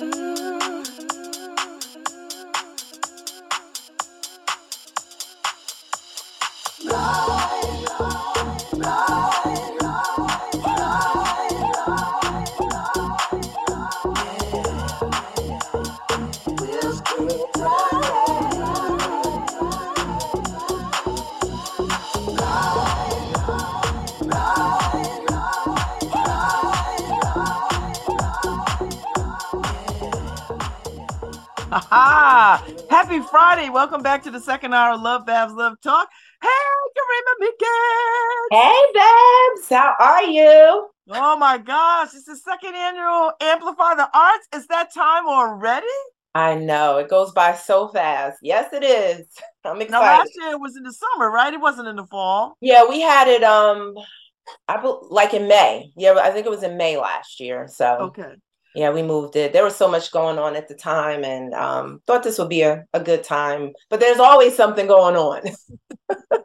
Ha Friday. Welcome back to the second hour of Love Babz Love Talk. Hey, Karimah Mickins. Hey, Babz. How are you? Oh my gosh. It's the second annual Amplify the Arts. Is that time already? I know. It goes by so fast. Yes, it is. I'm excited. Now, last year it was in the summer, right? It wasn't in the fall. Yeah, we had it um I like in May. Yeah, I think it was in May last year. So Okay yeah we moved it. There was so much going on at the time and um, thought this would be a, a good time but there's always something going on.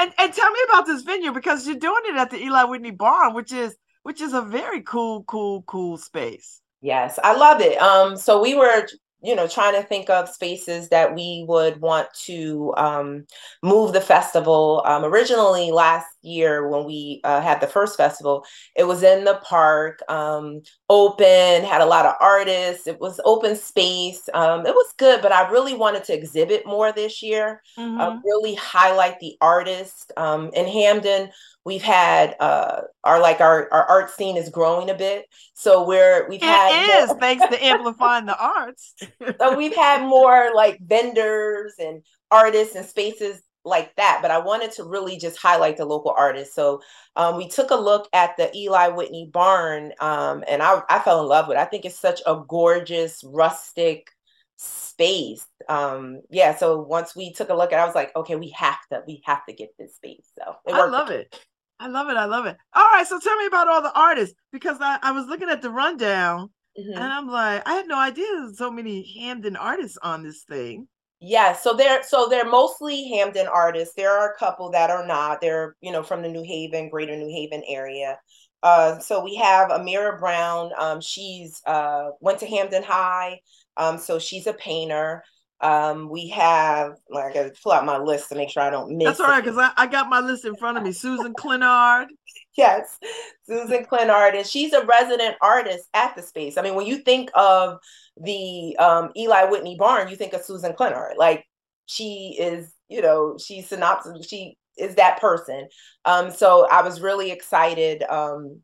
And and tell me about this venue because you're doing it at the eli whitney barn which is which is a very cool cool cool space. Yes i love it. Um so we were you know trying to think of spaces that we would want to um, move the festival. Um, originally last year when we uh, had the first festival it was in the park um, open had a lot of artists it was open space. Um, it was good but i really wanted to exhibit more this year uh, mm-hmm. uh, really highlight the artists um, in hamden we've had uh our like our our art scene is growing a bit. So we're we've it had is more... thanks to amplifying the arts. So we've had more like vendors and artists and spaces like that but i wanted to really just highlight the local artists. So um, we took a look at the eli whitney barn um, and I, I fell in love with it. I think it's such a gorgeous rustic space. Um yeah so once we took a look at it, i was like okay we have to we have to get this space. So i love it I love it. I love it. All right. So tell me about all the artists because I, I was looking at the rundown mm-hmm. and I'm like, I had no idea so many Hamden artists on this thing. Yeah, so they're so they're mostly Hamden artists. There are a couple that are not. They're, you know, from the New Haven, greater New Haven area. Uh, so we have Amira Brown. Um, she's uh, went to Hamden High. Um, so she's a painter. Um, we have like I gotta pull out my list to make sure I don't miss. That's all right, because I, I got my list in front of me. Susan Clinard. yes, Susan Clinard, and she's a resident artist at the space. I mean, when you think of the um, Eli Whitney Barn, you think of Susan Clinard. Like she is, you know, she's synopsis. She is that person. Um, so I was really excited um,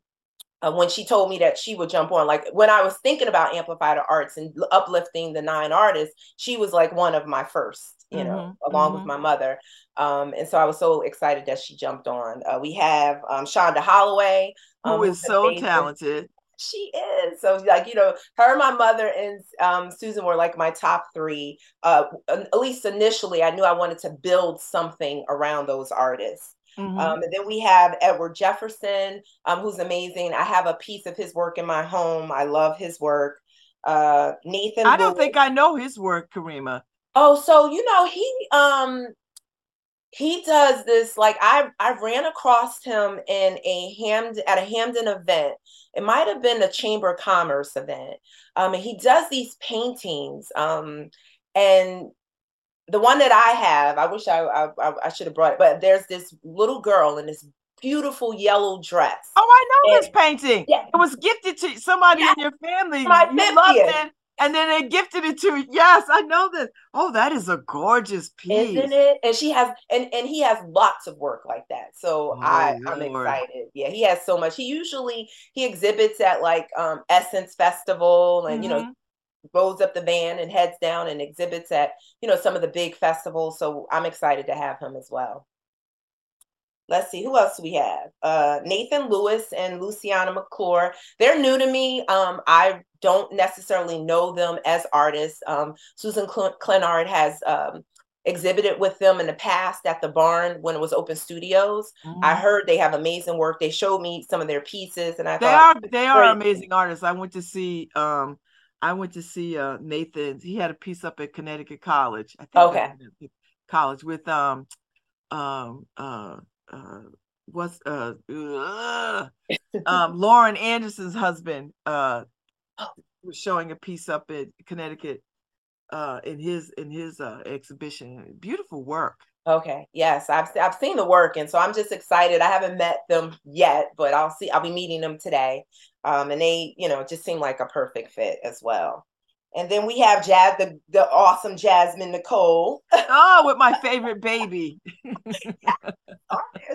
uh, when she told me that she would jump on like when i was thinking about amplify the arts and uplifting the nine artists she was like one of my first you mm-hmm, know along mm-hmm. with my mother. Um, and so i was so excited that she jumped on. Uh, we have um, shonda holloway um, who is so talented. She is. So like you know her my mother and um, susan were like my top three. Uh, at least initially i knew i wanted to build something around those artists Mm-hmm. Um, and then we have Edward Jefferson, um, who's amazing. I have a piece of his work in my home. I love his work. Uh, Nathan. I don't Lewis. think I know his work, Karimah. Oh, so you know he um he does this like I I ran across him in a Hamden at a Hamden event. It might have been a Chamber of Commerce event. Um, and he does these paintings. Um, and the one that I have, I wish I I, I should have brought it, but there's this little girl in this beautiful yellow dress. Oh, I know and, this painting. Yeah. It was gifted to somebody in your family. My you loved it. And then they gifted it to yes, I know this. Oh, that is a gorgeous piece, isn't it? And she has, and and he has lots of work like that. So oh, I, Lord. I'm excited. Yeah, he has so much. He usually he exhibits at like um Essence Festival, and mm-hmm. you know mm-hmm rolls up the van and heads down and exhibits at you know some of the big festivals. So i'm excited to have him as well. Let's see who else we have? Uh, nathan lewis and luciana mcclure. They're new to me. Um, i don't necessarily know them as artists. Um, susan clinard has um, exhibited with them in the past at the barn when it was open studios. Mm-hmm. i heard they have amazing work. They showed me some of their pieces and i they thought, are they are amazing artists. I went to see um I went to see uh Nathan. He had a piece up at Connecticut College. I think okay. College with um um uh uh what's uh, uh um Lauren Anderson's husband uh was showing a piece up in Connecticut uh in his in his uh exhibition. Beautiful work. Okay. Yes, I've I've seen the work, and so I'm just excited. I haven't met them yet, but I'll see. I'll be meeting them today, um, and they, you know, just seem like a perfect fit as well. And then we have Jazz, the the awesome Jasmine Nicole. oh, with my favorite baby.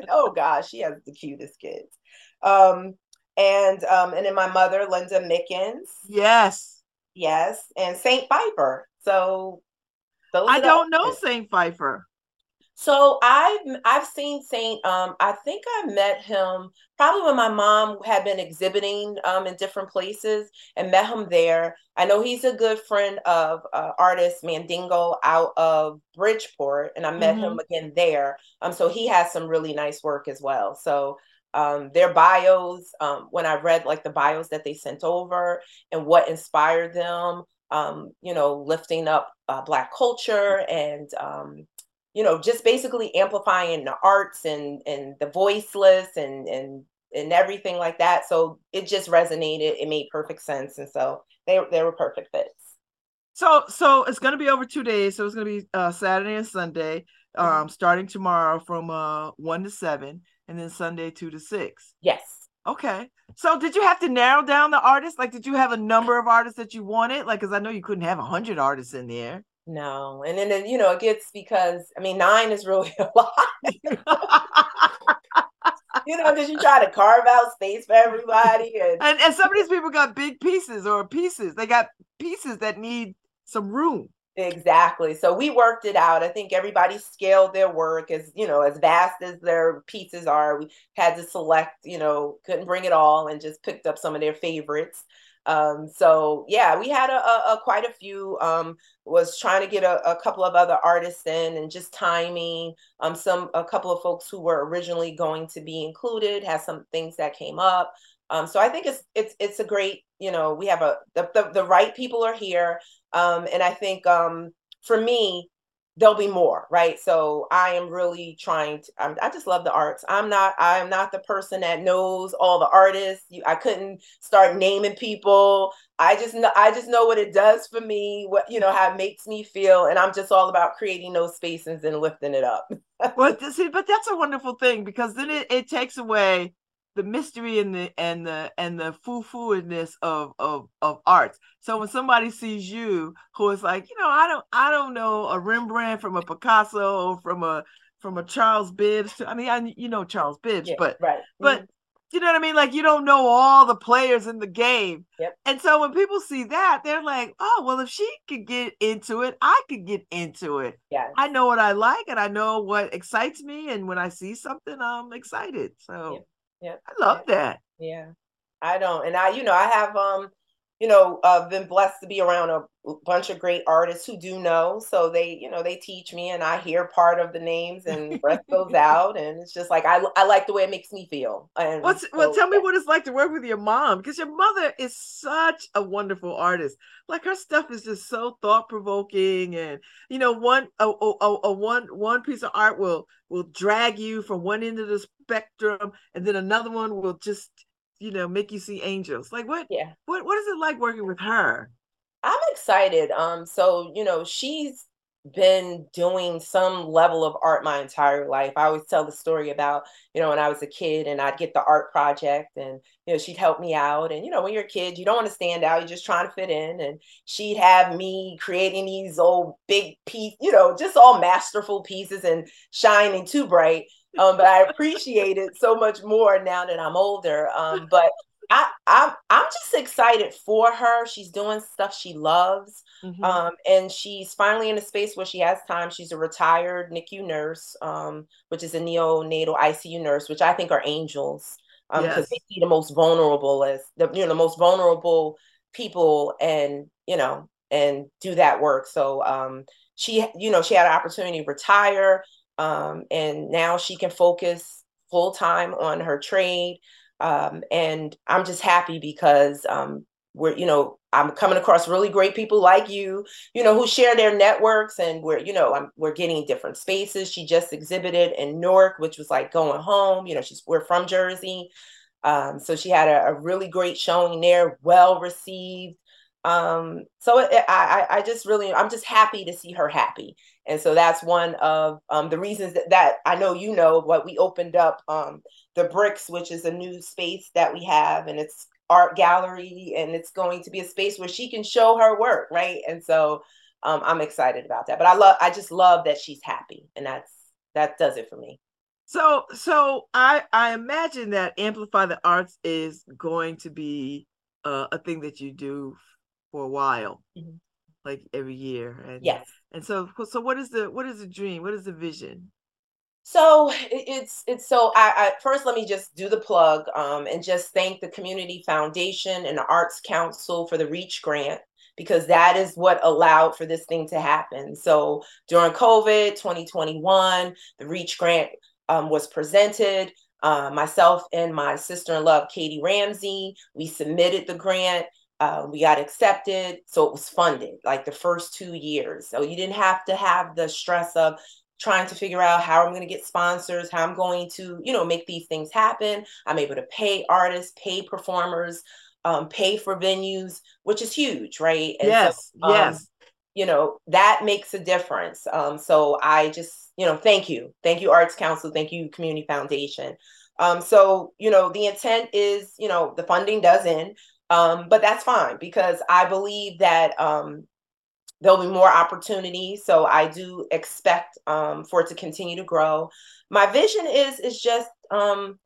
oh gosh, she has the cutest kids. Um, and um, and then my mother, Linda Mickins. Yes. Yes, and Saint Pfeiffer. So I don't know Saint Pfeiffer. So I've I've seen Saint. Um, I think I met him probably when my mom had been exhibiting um, in different places and met him there. I know he's a good friend of uh, artist Mandingo out of Bridgeport, and I met mm-hmm. him again there. Um, so he has some really nice work as well. So um, their bios, um, when I read like the bios that they sent over and what inspired them, um, you know, lifting up uh, Black culture and um, you know just basically amplifying the arts and and the voiceless and and and everything like that. So it just resonated it made perfect sense and so they they were perfect fits. So so it's going to be over two days so it's going to be uh saturday and sunday mm-hmm. um starting tomorrow from uh 1 to 7 and then sunday 2 to 6 yes. Okay. So did you have to narrow down the artists? Like did you have a number of artists that you wanted? Like because i know you couldn't have a 100 artists in there no, and then you know it gets because I mean nine is really a lot. you know, because you try to carve out space for everybody, and... and and some of these people got big pieces or pieces. They got pieces that need some room. Exactly. So we worked it out. I think everybody scaled their work as, you know, as vast as their pieces are. We had to select, you know, couldn't bring it all and just picked up some of their favorites. Um, so yeah, we had a, a, a, quite a few. Um, was trying to get a, a, couple of other artists in, and just timing. Um, some a couple of folks who were originally going to be included had some things that came up. Um, so I think it's it's it's a great. You know, we have a the the, the right people are here, um, and I think um, for me, there'll be more right? So i am really trying to I'm, i just love the arts. I'm not i'm not the person that knows all the artists. You, i couldn't start naming people. I just know i just know what it does for me what you know how it makes me feel and i'm just all about creating those spaces and lifting it up. Well see but that's a wonderful thing because then it, it takes away the mystery and the and the and the foo fooedness of of of arts. So when somebody sees you who is like, you know, I don't I don't know a Rembrandt from a Picasso or from a from a Charles Bibbs. I mean, I you know Charles Bibbs, yeah, but right. but mm-hmm. you know what I mean? Like you don't know all the players in the game. Yep. And so when people see that, they're like, oh, well, if she could get into it, I could get into it. Yeah. I know what I like and I know what excites me. And when I see something, I'm excited. So yep. Yeah. I love yeah. that. Yeah. I don't. And I, you know, I have um, you know, uh, been blessed to be around a bunch of great artists who do know. So they, you know, they teach me and I hear part of the names and breath goes out. And it's just like, I, I like the way it makes me feel. And What's, so, well, tell me what it's like to work with your mom because your mother is such a wonderful artist. Like her stuff is just so thought provoking. And, you know, one, a, a, a, one, one piece of art will, will drag you from one end of the spectrum and then another one will just you know make you see angels like what yeah what what is it like working with her i'm excited um so you know she's been doing some level of art my entire life. I always tell the story about, you know, when I was a kid and I'd get the art project and, you know, she'd help me out. And, you know, when you're a kid, you don't want to stand out, you're just trying to fit in. And she'd have me creating these old big piece, you know, just all masterful pieces and shining too bright um, but I appreciate it so much more now that I'm older. Um, but I, I'm I'm just excited for her. She's doing stuff she loves, mm-hmm. um, and she's finally in a space where she has time. She's a retired NICU nurse, um, which is a neonatal ICU nurse, which I think are angels because um, yes. they see the most vulnerable as the you know the most vulnerable people, and you know and do that work. So um, she you know she had an opportunity to retire um, and now she can focus full time on her trade. Um, and I'm just happy because um, we're, you know, I'm coming across really great people like you, you know, who share their networks, and we're, you know, I'm, we're getting different spaces. She just exhibited in Newark, which was like going home. You know, she's we're from Jersey, um, so she had a, a really great showing there, well received. Um, so it, I, I just really, I'm just happy to see her happy. And so that's one of um, the reasons that, that I know you know what we opened up um, the Bricks, which is a new space that we have, and it's art gallery, and it's going to be a space where she can show her work, right? And so um, I'm excited about that. But I love, I just love that she's happy, and that's that does it for me. So, so I I imagine that amplify the arts is going to be uh, a thing that you do for a while, mm-hmm. like every year. And, yes. And so, so what is the what is the dream? What is the vision? So it's it's so I, I first let me just do the plug um, and just thank the Community Foundation and the Arts Council for the Reach grant because that is what allowed for this thing to happen. So during COVID 2021, the Reach grant um, was presented. Uh, myself and my sister in law, Katie Ramsey, we submitted the grant. Uh, we got accepted, so it was funded like the first two years. So you didn't have to have the stress of trying to figure out how I'm going to get sponsors, how I'm going to, you know, make these things happen. I'm able to pay artists, pay performers, um, pay for venues, which is huge, right? And yes, so, um, yes. You know, that makes a difference. Um, so I just, you know, thank you. Thank you, Arts Council. Thank you, Community Foundation. Um, so, you know, the intent is, you know, the funding does end, um, but that's fine because I believe that um, there'll be more opportunities. So I do expect um, for it to continue to grow. My vision is is just um,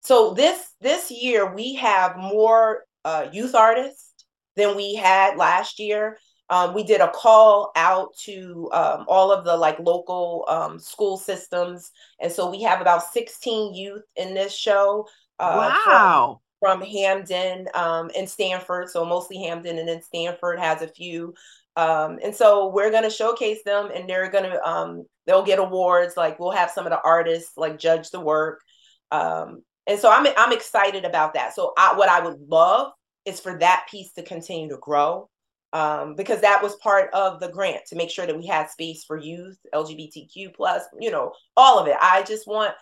so this this year we have more uh, youth artists than we had last year. Um, we did a call out to um, all of the like local um, school systems, and so we have about 16 youth in this show. Uh, wow! From, Hamden um, and Stanford, so mostly Hamden, and then Stanford has a few. Um, and so we're going to showcase them, and they're going to um, they'll get awards. Like we'll have some of the artists like judge the work. Um, and so I'm I'm excited about that. So I, what I would love is for that piece to continue to grow. Um, because that was part of the grant to make sure that we had space for youth, LGBTQ plus, you know, all of it. I just want,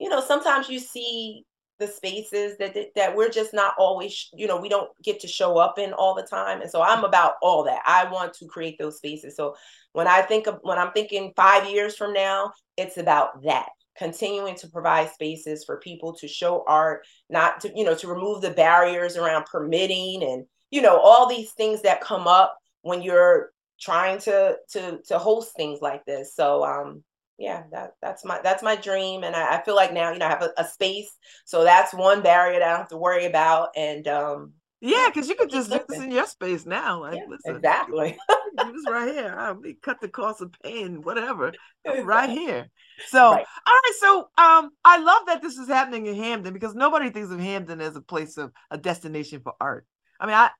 you know, sometimes you see the spaces that that we're just not always, you know, we don't get to show up in all the time. And so I'm about all that. I want to create those spaces. So when I think of when I'm thinking five years from now, it's about that continuing to provide spaces for people to show art, not to, you know, to remove the barriers around permitting and, you know, all these things that come up when you're trying to to to host things like this. So um yeah, that that's my that's my dream. And I, I feel like now, you know, I have a, a space. So that's one barrier that I don't have to worry about. And um yeah, because you could just do this in your space now. Like, yeah, listen, exactly. do this right here. I mean, cut the cost of paying whatever right here. So, right. all right. So, um, I love that this is happening in Hamden because nobody thinks of Hamden as a place of a destination for art. I mean, I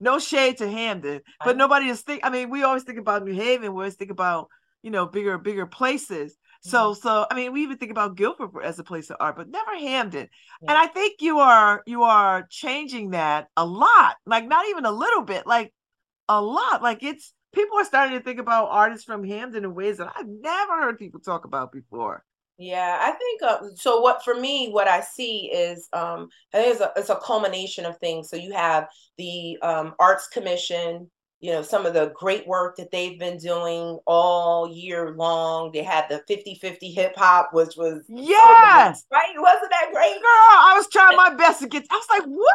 no shade to Hamden, but nobody is think. I mean, we always think about New Haven. We always think about you know bigger, bigger places. So, mm-hmm. so I mean, we even think about Guilford as a place of art, but never Hamden. Yeah. And I think you are you are changing that a lot, like not even a little bit, like a lot. Like it's people are starting to think about artists from Hamden in ways that I've never heard people talk about before. Yeah, I think uh, so. What for me, what I see is, um, I think it's a, it's a culmination of things. So you have the um, Arts Commission, you know some of the great work that they've been doing all year long. They had the 50-50 hip-hop which was yes so right? Wasn't that great? Girl i was trying my best to get i was like what?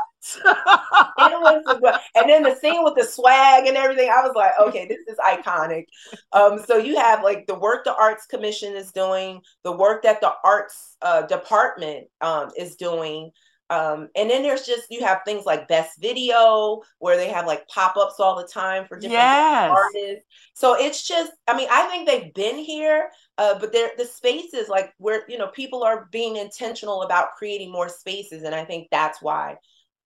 it was and then the scene with the swag and everything i was like okay this is iconic. Um so you have like the work the arts commission is doing the work that the arts uh, department um is doing um, and then there's just you have things like best video where they have like pop-ups all the time for different yes. artists. So it's just, I mean, I think they've been here, uh, but they're the spaces like where you know people are being intentional about creating more spaces, and I think that's why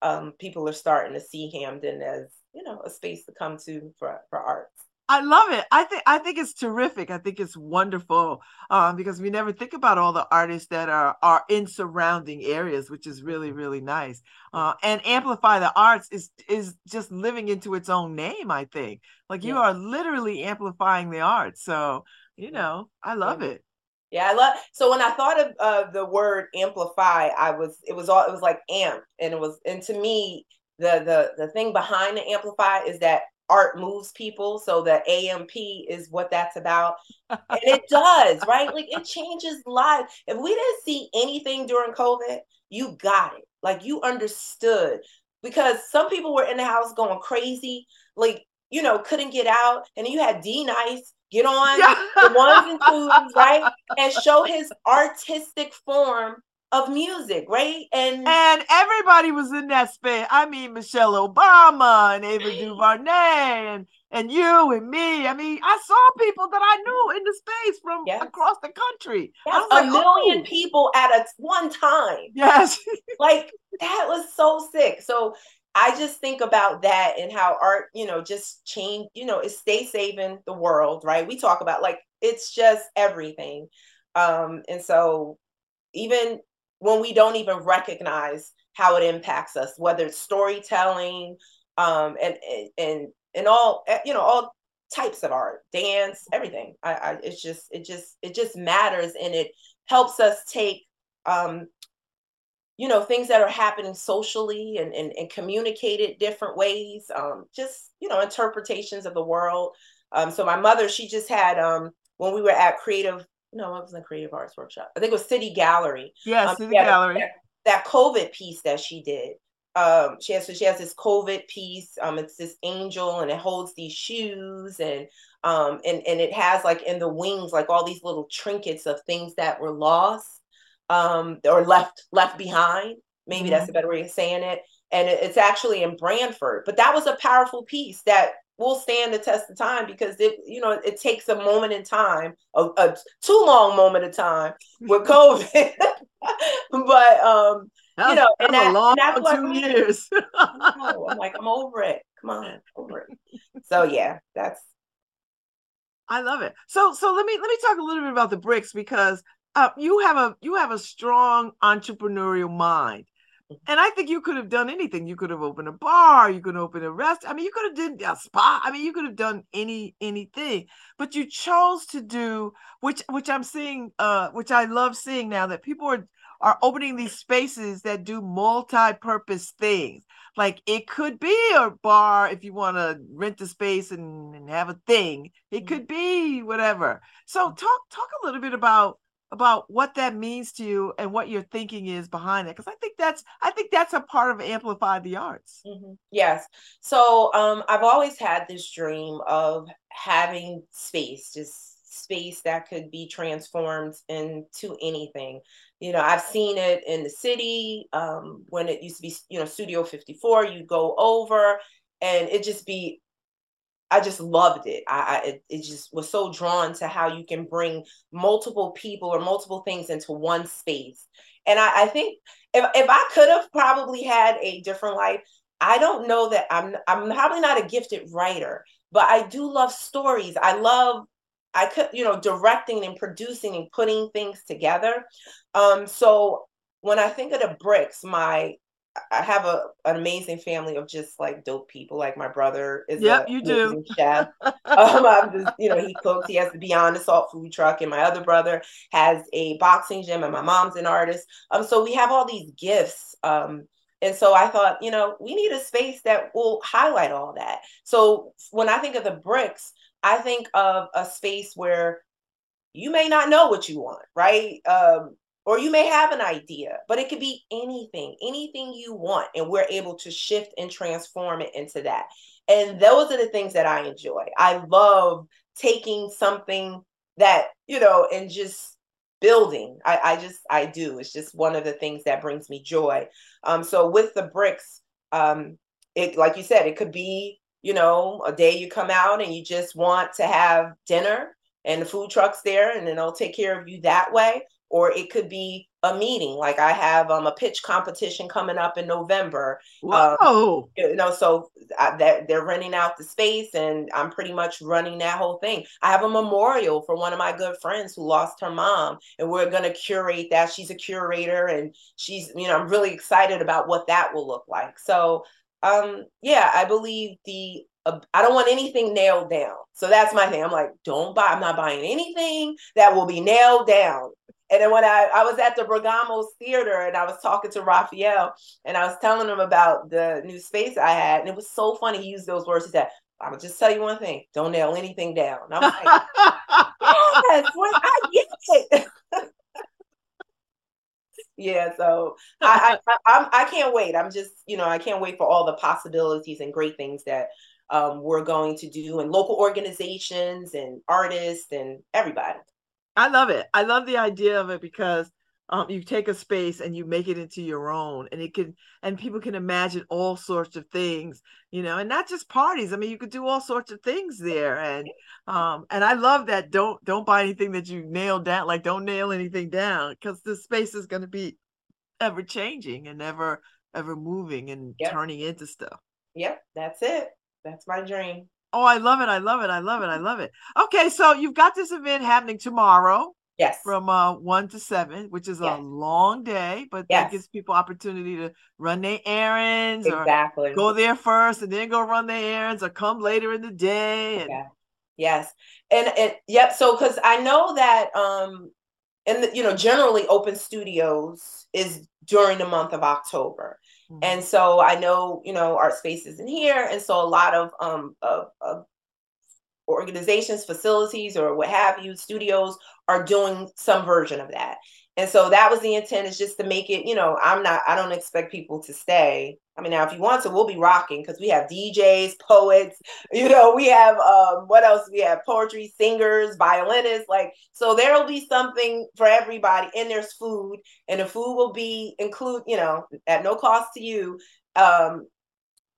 um, people are starting to see hamden as you know a space to come to for for arts. I love it. I think I think it's terrific. I think it's wonderful um, because we never think about all the artists that are are in surrounding areas, which is really really nice. Uh, and amplify the arts is is just living into its own name. I think like you are literally amplifying the arts. So you know, I love yeah. it. Yeah, I love. So when I thought of uh, the word amplify, I was it was all it was like amp, and it was and to me the the the thing behind the amplify is that art moves people so the amp is what that's about. And it does right? Like it changes lives if we didn't see anything during covid you got it. Like you understood. Because some people were in the house going crazy like you know couldn't get out and you had d nice get on yeah. the ones and twos right? And show his artistic form of music, right? And and everybody was in that space. I mean, Michelle Obama and Ava DuVernay and and you and me. I mean, I saw people that I knew in the space from yes. across the country. Yes, a like, million oh. people at a one time. Yes, like that was so sick. So I just think about that and how art, you know, just change. You know, it stay saving the world, right? We talk about like it's just everything. Um, and so even when we don't even recognize how it impacts us, whether it's storytelling, um, and and and all eh, you know all types of art, dance, everything. I, I it's just it just it just matters, and it helps us take um, you know things that are happening socially and and, and communicate it different ways. Um, just you know interpretations of the world. Um, so my mother, she just had um when we were at Creative no, it was a creative arts workshop. I think it was City Gallery. Yeah, um, City Gallery. That, that, COVID piece that she did. Um, she has so she has this COVID piece. Um, it's this angel and it holds these shoes and um and and it has like in the wings like all these little trinkets of things that were lost um or left left behind. Maybe mm-hmm. that's a better way of saying it. And it, it's actually in Branford. But that was a powerful piece that will stand the test of time because it you know it takes a moment in time a, a too long moment of time with covid. But um that's, you know and, that, long, and that's two years. I'm like i'm over it. Come on over it. So yeah that's i love it. So so let me let me talk a little bit about the bricks because uh, you have a you have a strong entrepreneurial mind and I think you could have done anything. You could have opened a bar, you could open a rest. I mean, you could have done a spa. I mean, you could have done any anything. But you chose to do which which I'm seeing uh which I love seeing now that people are are opening these spaces that do multi-purpose things. Like it could be a bar if you want to rent the space and, and have a thing. It mm-hmm. could be whatever. So mm-hmm. talk talk a little bit about about what that means to you and what your thinking is behind it because i think that's i think that's a part of amplify the arts. Mm-hmm. yes. So um i've always had this dream of having space just space that could be transformed into anything. You know i've seen it in the city um when it used to be you know studio 54 you go over and it just be I just loved it. I, I it, just was so drawn to how you can bring multiple people or multiple things into one space. And I, I think if if I could have probably had a different life, I don't know that I'm I'm probably not a gifted writer, but I do love stories. I love I could, you know, directing and producing and putting things together. Um, so when I think of the bricks, my I have a an amazing family of just like dope people. Like my brother is yep, a you do. chef. um, I'm just, you know, he cooks. He has the Beyond the Salt food truck, and my other brother has a boxing gym, and my mom's an artist. Um, so we have all these gifts. Um, and so I thought, you know, we need a space that will highlight all that. So when I think of the bricks, I think of a space where you may not know what you want, right? Um, or you may have an idea, but it could be anything, anything you want. And we're able to shift and transform it into that. And those are the things that I enjoy. I love taking something that, you know, and just building. I, I just, I do. It's just one of the things that brings me joy. Um, so with the bricks, um, it, like you said, it could be, you know, a day you come out and you just want to have dinner and the food truck's there and then they'll take care of you that way or it could be a meeting like i have um, a pitch competition coming up in november Whoa. Um, you know so I, that they're renting out the space and i'm pretty much running that whole thing i have a memorial for one of my good friends who lost her mom and we're going to curate that she's a curator and she's you know i'm really excited about what that will look like so um yeah i believe the uh, I don't want anything nailed down. So that's my thing. I'm like, don't buy, I'm not buying anything that will be nailed down And then when I, I was at the Bregamos Theater and I was talking to Raphael and I was telling him about the new space I had, and it was so funny. He used those words. He said, I'm gonna just tell you one thing: don't nail anything down. And I was like, yes, I get it. yeah, so I, I I I can't wait. I'm just you know I can't wait for all the possibilities and great things that um, we're going to do, and local organizations and artists and everybody. I love it. I love the idea of it because um, you take a space and you make it into your own and it can and people can imagine all sorts of things you know and not just parties i mean you could do all sorts of things there and um and i love that don't don't buy anything that you nail down like don't nail anything down because the space is going to be ever changing and ever ever moving and yep. turning into stuff yep that's it that's my dream oh i love it i love it i love it i love it okay so you've got this event happening tomorrow Yes. From uh one to seven, which is yes. a long day, but yes. that gives people opportunity to run their errands exactly. or go there first and then go run their errands or come later in the day. And... Yeah. Yes. And it yep. So cause I know that um and you know generally open studios is during the month of October. Mm-hmm. And so I know, you know, art spaces in here. And so a lot of um of, of organizations, facilities, or what have you, studios are doing some version of that. And so that was the intent is just to make it, you know, I'm not, I don't expect people to stay. I mean, now if you want to, we'll be rocking because we have DJs, poets, you know, we have um, what else? We have poetry, singers, violinists, like so there'll be something for everybody, and there's food, and the food will be include, you know, at no cost to you, um,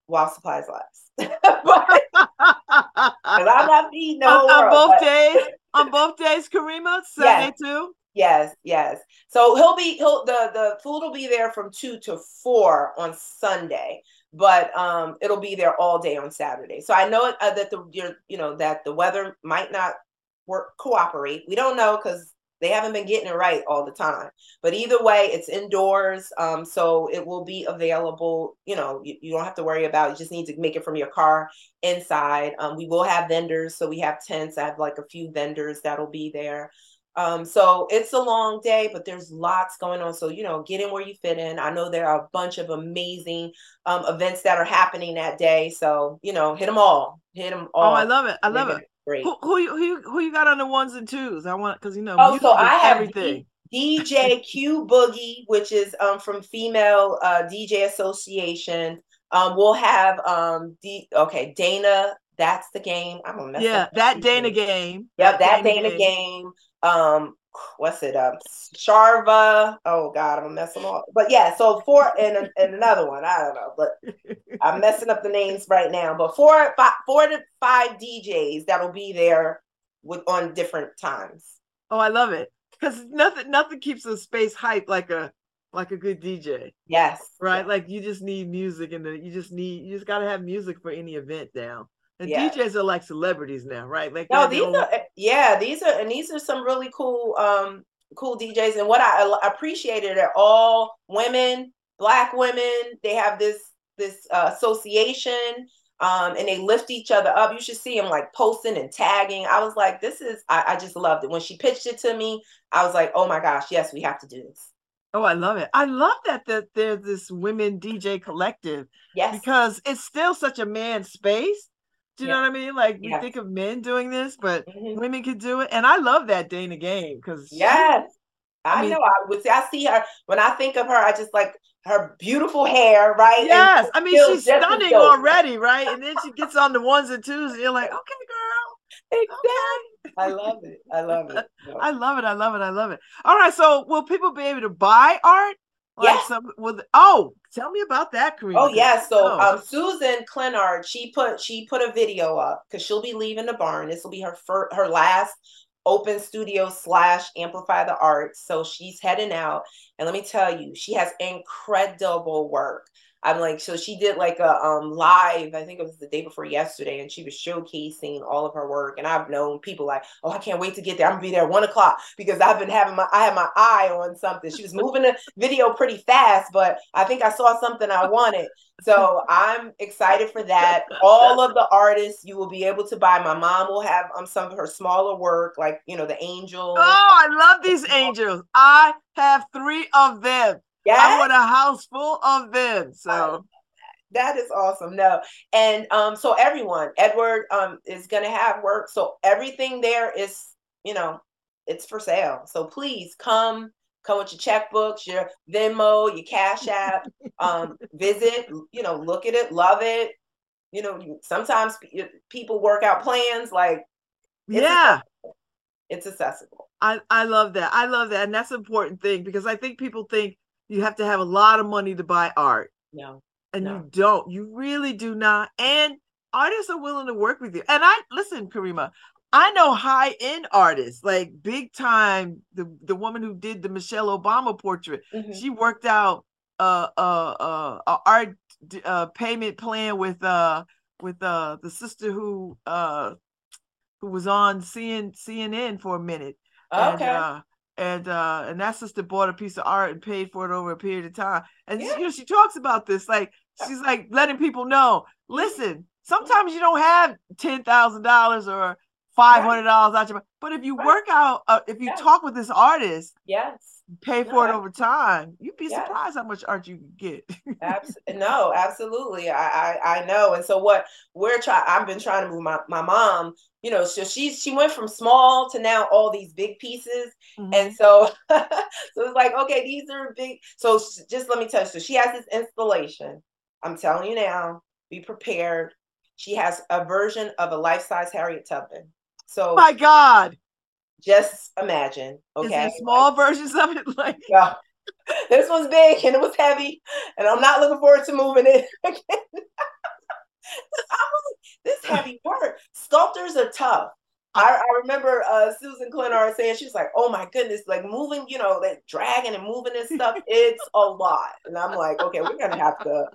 while supplies last. but I'm not feeding no on, on both but... days. On both days, Karimah, Sunday yes. too. Yes, yes. So he'll be he'll the the food will be there from two to four on Sunday, but um it'll be there all day on Saturday. So I know uh, that the you know that the weather might not work cooperate. We don't know because they haven't been getting it right all the time. But either way, it's indoors. Um, so it will be available. You know, you, you don't have to worry about it. You just need to make it from your car inside. Um, we will have vendors. So we have tents. I have like a few vendors that'll be there. Um, so it's a long day, but there's lots going on. So, you know, get in where you fit in. I know there are a bunch of amazing um, events that are happening that day. So, you know, hit them all. Hit them all. Oh, I love it. I love it. Great. Who, who you who you, who you got on the ones and twos? I want because you know. Oh, so I have everything. D- DJ Q Boogie, which is um from Female uh, DJ Association. Um, we'll have um D. Okay, Dana. That's the game. I'm gonna mess yeah, that Dana game. Yep, that, that Dana, Dana game. game. Um, what's it um Sharva. Oh god, I'm messing up. But yeah, so four and, and another one. I don't know, but I'm messing up the names right now. But four five four to five DJs that'll be there with on different times. Oh, I love it. Because nothing nothing keeps a space hype like a like a good DJ. Yes. Right? Like you just need music and you just need you just gotta have music for any event now. And yeah. DJs are like celebrities now, right? Like no, these are yeah, these are and these are some really cool um cool DJs. And what I appreciated are all women, black women. They have this this uh, association um, and they lift each other up. You should see them like posting and tagging. I was like, this is I, I just loved it. When she pitched it to me, I was like, oh my gosh, yes, we have to do this. Oh, I love it. I love that that there's this women DJ collective. Yes. Because it's still such a man space. Do you yeah. know what I mean? Like we think of men doing this, but mm-hmm. women can do it. And I love that Dana game because yes, I, I mean, know. I would say I see her when I think of her. I just like her beautiful hair, right? Yes, and I mean she's stunning already, right? And then she gets on the ones and twos, and you're like, okay, girl. Exactly. I love it. I love it. I love it. I love it. I love it. All right. So will people be able to buy art? Like yes. some with oh, tell me about that, Karina. Oh yeah. So oh. um Susan Clinard, she put she put a video up because she'll be leaving the barn. This will be her first her last open studio slash amplify the arts. So she's heading out. And let me tell you, she has incredible work. I'm like, so she did like a um live, I think it was the day before yesterday, and she was showcasing all of her work. And I've known people like, oh, I can't wait to get there. I'm gonna be there one o'clock because I've been having my I had my eye on something. She was moving the video pretty fast, but I think I saw something I wanted. So I'm excited for that. All of the artists you will be able to buy. My mom will have um some of her smaller work, like you know, the angels. Oh, I love these angels. I have three of them. Yes? I want a house full of them. So that is awesome. No. And um, so everyone, Edward um is gonna have work. So everything there is, you know, it's for sale. So please come, come with your checkbooks, your Venmo, your Cash App, um, visit, you know, look at it, love it. You know, sometimes people work out plans like yeah. Accessible. It's accessible. I, I love that. I love that. And that's an important thing because I think people think you have to have a lot of money to buy art. No. And no. you don't. You really do not. And artists are willing to work with you. And I listen, Karimah, I know high end artists, like big time. The the woman who did the Michelle Obama portrait, mm-hmm. she worked out uh uh uh a art uh payment plan with uh with uh the sister who uh who was on CN, CNN for a minute. Okay. And, uh, and uh and that sister bought a piece of art and paid for it over a period of time and yeah. you know she talks about this like she's like letting people know listen sometimes you don't have ten thousand dollars or five hundred dollars out your but if you right. work out uh, if you yes. talk with this artist yes pay for no, it over time you'd be yes. surprised how much art you can get Abs- no absolutely I, I i know and so what we're trying i've been trying to move my, my mom you know, so she she went from small to now all these big pieces, mm-hmm. and so so it's like okay, these are big. So just let me tell you, so she has this installation. I'm telling you now, be prepared. She has a version of a life size Harriet Tubman. So my God, just imagine. Okay, small like, versions of it, like yeah. This one's big and it was heavy, and I'm not looking forward to moving it again. this heavy work. Sculptors are tough. I, I remember uh, Susan Clinard saying she was like, "Oh my goodness, like moving, you know, that dragging and moving this stuff, it's a lot." And I'm like, "Okay, we're gonna have to,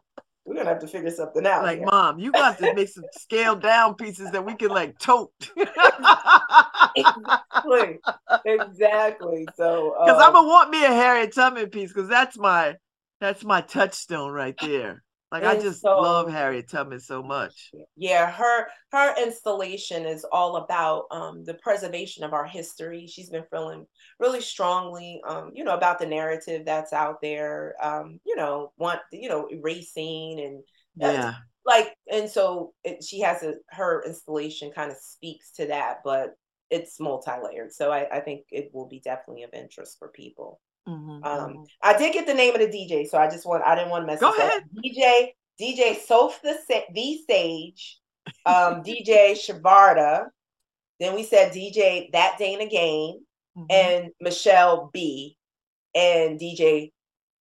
we're gonna have to figure something out." Like, here. mom, you got to make some scaled down pieces that we can like tote. exactly, exactly. So, because um, I'm gonna want me a Harriet Tubman piece because that's my, that's my touchstone right there. Like I just so, love Harriet Tubman so much. Yeah, her her installation is all about um, the preservation of our history. She's been feeling really strongly, um, you know, about the narrative that's out there. Um, you know, want you know erasing and yeah, like and so it, she has a her installation kind of speaks to that, but it's multi-layered. So I, I think it will be definitely of interest for people. Mm-hmm, um, mm-hmm. I did get the name of the DJ, so I just want I didn't want to mess. Go ahead, DJ DJ Soph the the Sage, um, DJ Shavarda. Then we said DJ That Dana Gain mm-hmm. and Michelle B and DJ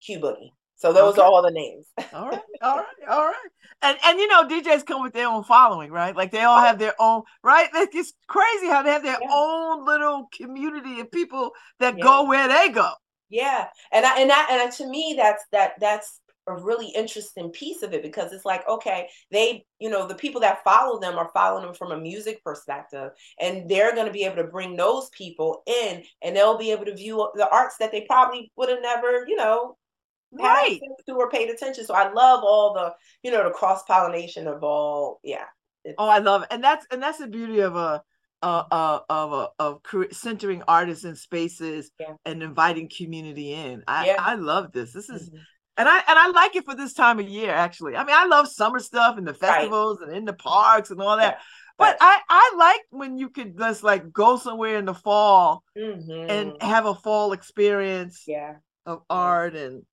Q Boogie. So those okay. are all the names. all right, all right, all right. And and you know, DJs come with their own following, right? Like they all have their own, right? Like it's crazy how they have their yeah. own little community of people that yeah. go where they go. Yeah, and I, and that and to me that's that that's a really interesting piece of it because it's like okay they you know the people that follow them are following them from a music perspective and they're going to be able to bring those people in and they'll be able to view the arts that they probably would have never you know right. to or paid attention. So i love all the you know the cross pollination of all yeah oh i love it and that's and that's the beauty of a uh, uh, of of centering artists in spaces yeah. and inviting community in. I yeah. I love this. This is. Mm-hmm. And I and I like it for this time of year. Actually, I mean, I love summer stuff and the festivals right. and in the parks and all that. Yeah. But I I like when you could just like go somewhere in the fall mm-hmm. and have a fall experience. Yeah. Of art and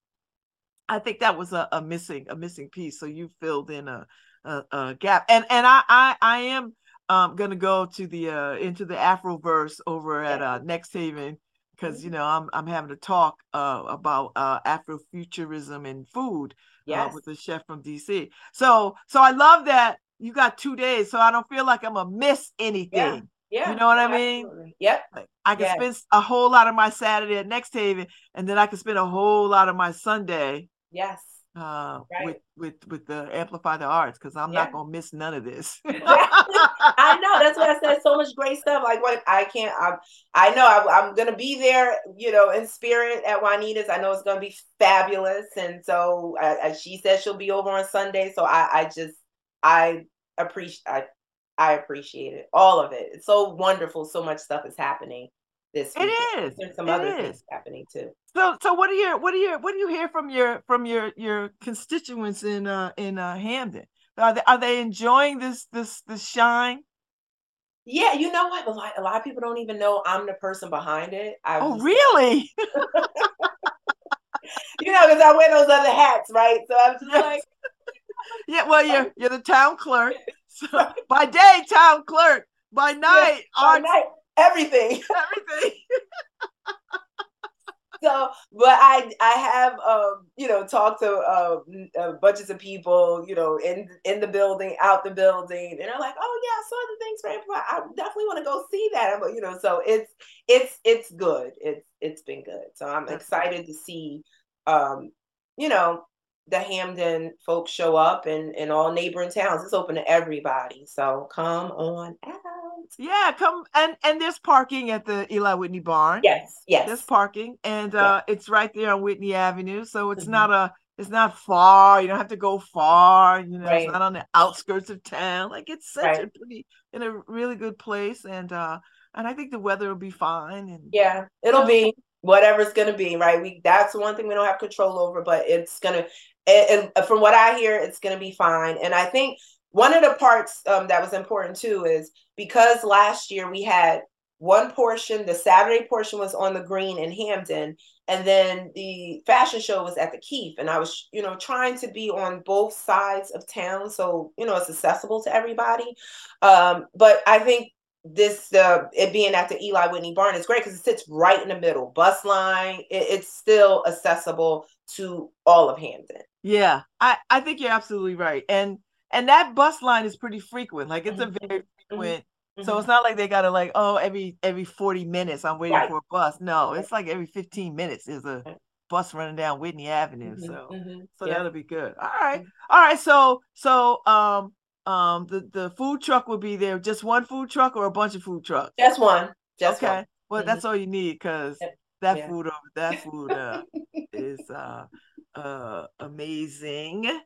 I think that was a, a missing a missing piece. So you filled in a, a, a gap. And and I I I am um gonna go to the uh into the Afroverse over at uh Next Haven because you know I'm I'm having a talk uh about uh Afrofuturism and food uh, yes. uh, with a chef from DC. So so I love that you got two days, so I don't feel like I'm gonna miss anything. Yeah. Yeah, you know what I mean? Absolutely. Yep. Like, I can spend a whole lot of my Saturday at Next Haven, and then I can spend a whole lot of my Sunday. Yes uh, right. with with with the amplify the arts because I'm yeah. not gonna miss none of this. I know that's why I said so much great stuff. Like what I can't. I I know I, am gonna be there. You know, in spirit at Juanita's. I know it's gonna be fabulous, and so I, I, she said she'll be over on Sunday. So I I just I appreciate I I appreciate it all of it. It's so wonderful. So much stuff is happening this week. It is. There's some it other is. things happening too. So so what do you what do you what do you hear from your from your your constituents in uh in uh Hamden? Are they are they enjoying this this this shine? Yeah, you know what? A lot, a lot of people don't even know I'm the person behind it. I oh, really? you know, because I wear those other hats, right? So I'm just yes. like, yeah. Well, you're you're the town clerk. So by day, town clerk. By night, by night, everything. Everything. so but i i have um you know talked to uh, uh, bunches of people you know in in the building out the building and they're like oh yeah i saw the things for i definitely want to go see that. I'm, you know so it's it's it's good. It's it's been good. So i'm excited to see um you know the Hamden folks show up and in all neighboring towns. It's open to everybody. So come on out. Yeah, come and and there's parking at the Eli Whitney barn. Yes, yes. There's parking and uh it's right there on Whitney Avenue. So it's mm-hmm. not a it's not far. You don't have to go far. You know, right. it's not on the outskirts of town. Like it's such right. a pretty in a really good place. And uh and I think the weather will be fine. And yeah, it'll be whatever's gonna be, right? We that's one thing we don't have control over, but it's gonna and, and from what I hear, it's gonna be fine. And I think one of the parts um, that was important too is because last year we had one portion, the Saturday portion was on the green in Hamden, and then the fashion show was at the Keefe. And I was, you know, trying to be on both sides of town so, you know, it's accessible to everybody. Um, but I think this uh, it being at the Eli Whitney Barn is great because it sits right in the middle, bus line. It, it's still accessible to all of Hamden. Yeah, I I think you're absolutely right, and and that bus line is pretty frequent. Like it's a mm-hmm. very mm-hmm. frequent. Mm-hmm. So it's not like they gotta like, oh, every every 40 minutes I'm waiting right. for a bus. No, it's like every 15 minutes there's a bus running down Whitney Avenue. Mm-hmm. So mm-hmm. so yeah. that'll be good. All right. All right. So so um um the, the food truck will be there. Just one food truck or a bunch of food trucks? Just one. Just okay. One. Well, that's all you need because that yeah. food over that food uh, is uh uh amazing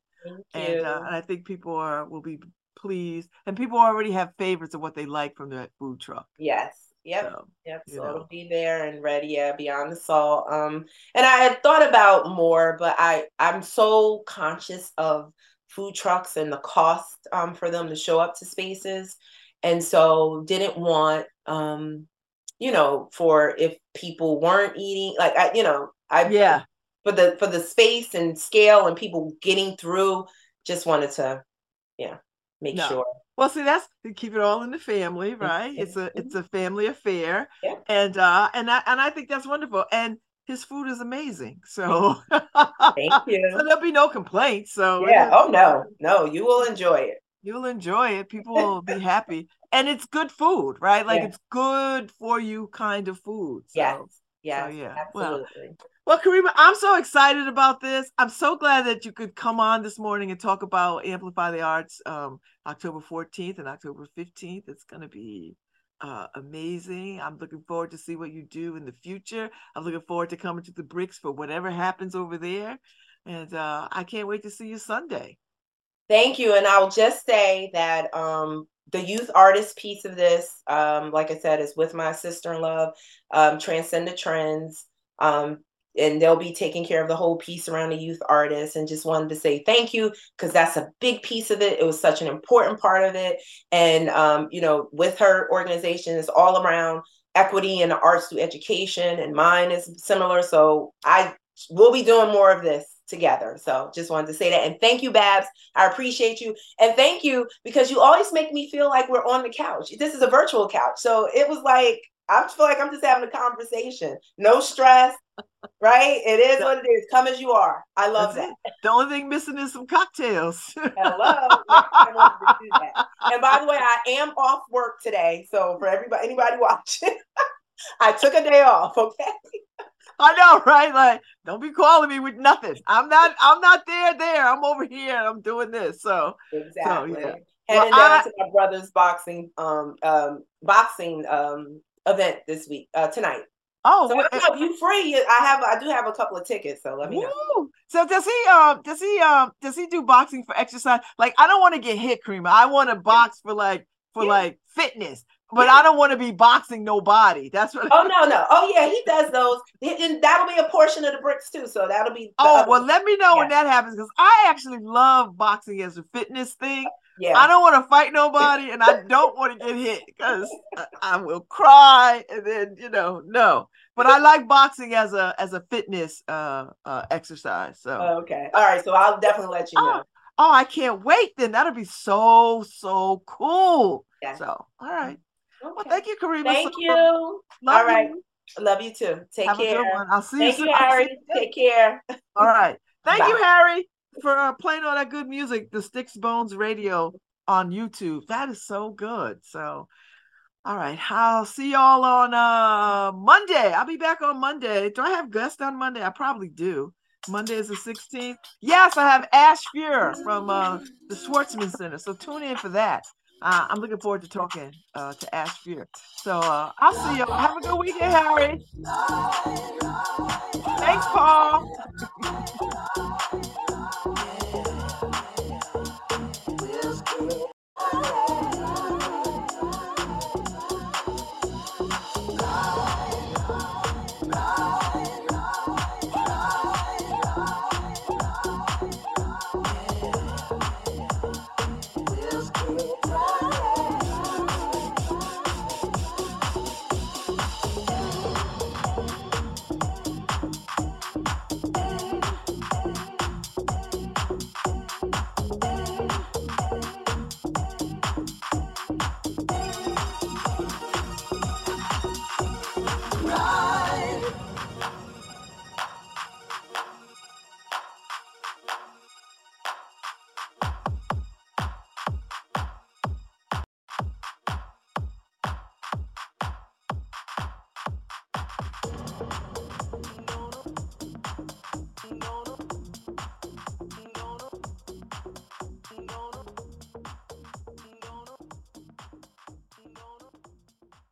and, uh, and I think people are will be pleased, and people already have favorites of what they like from that food truck. Yes. Yep. So, yep. So know. it'll be there and ready. Yeah, beyond the salt. Um, and I had thought about more, but I I'm so conscious of food trucks and the cost um for them to show up to spaces, and so didn't want um you know for if people weren't eating like I you know I yeah for the for the space and scale and people getting through just wanted to yeah make no. sure. Well see that's keep it all in the family right? It's a it's a family affair. Yeah. and uh and i and i think that's wonderful. And his food is amazing so. Thank you. So there'll be no complaints so yeah. oh no. No you will enjoy it. You'll enjoy it. People will be happy. And it's good food right? Like yeah. it's good for you kind of food so, yes. Yes. so, yeah absolutely. well, well, Karimah, I'm so excited about this. I'm so glad that you could come on this morning and talk about Amplify the Arts um, October 14th and October 15th. It's going to be uh, amazing. I'm looking forward to see what you do in the future. I'm looking forward to coming to the Bricks for whatever happens over there. And uh, I can't wait to see you Sunday. Thank you. And I'll just say that um, the youth artist piece of this, um, like I said, is with my sister in love, um, Transcend the Trends. Um, and they'll be taking care of the whole piece around the youth artists and just wanted to say thank you because that's a big piece of it. It was such an important part of it. And um, you know with her organization it's all around equity and the arts through education and mine is similar. So i will be doing more of this together. So just wanted to say that. And thank you Babz. I appreciate you. And thank you because you always make me feel like we're on the couch. This is a virtual couch. So it was like I feel like I'm just having a conversation. No stress, right? It is what it is. Come as you are. I love That's that. It. The only thing missing is some cocktails. Hello. and by the way, I am off work today. So for everybody, anybody watching, I took a day off. Okay. I know, right? Like, don't be calling me with nothing. I'm not. I'm not there. There. I'm over here. I'm doing this. So exactly. So, yeah. Heading well, down I, to my brother's boxing um um boxing um event this week uh tonight. Oh, so well, you free. I have. I do have a couple of tickets. So let me know. So does he? Um. Does he? Um. Does he do boxing for exercise? Like, I don't want to get hit, Karimah. I want to box for like for yeah. like fitness but I don't want to be boxing nobody. That's what. Oh no, no. Oh yeah, he does those, and that'll be a portion of the bricks too. So that'll be. Oh well, let me know yeah. when that happens because I actually love boxing as a fitness thing. Yeah. I don't want to fight nobody, and I don't want to get hit because I will cry, and then you know, no. But I like boxing as a as a fitness uh, uh exercise. So okay, all right. So I'll definitely let you oh, know. Oh, I can't wait. Then that'll be so so cool. Yeah. So all right. Okay. Well, thank you, Karimah. Thank so you. Love All right. You. Love you too. Take Have care. I'll see thank you. Thank you, Harry. Take care. All right. Thank Bye. you, Harry, for uh, playing all that good music. The Sticks Bones Radio on YouTube. That is so good. So, all right. I'll see y'all on uh Monday. I'll be back on Monday. Do I have guests on Monday? I probably do. Monday is the 16th. Yes, I have Ash Fuhr from uh, the Schwarzman Center. So tune in for that uh, I'm looking forward to talking uh, to Ash Fuhr. So uh, I'll see y'all. Have a good weekend, Harry. Thanks, Paul.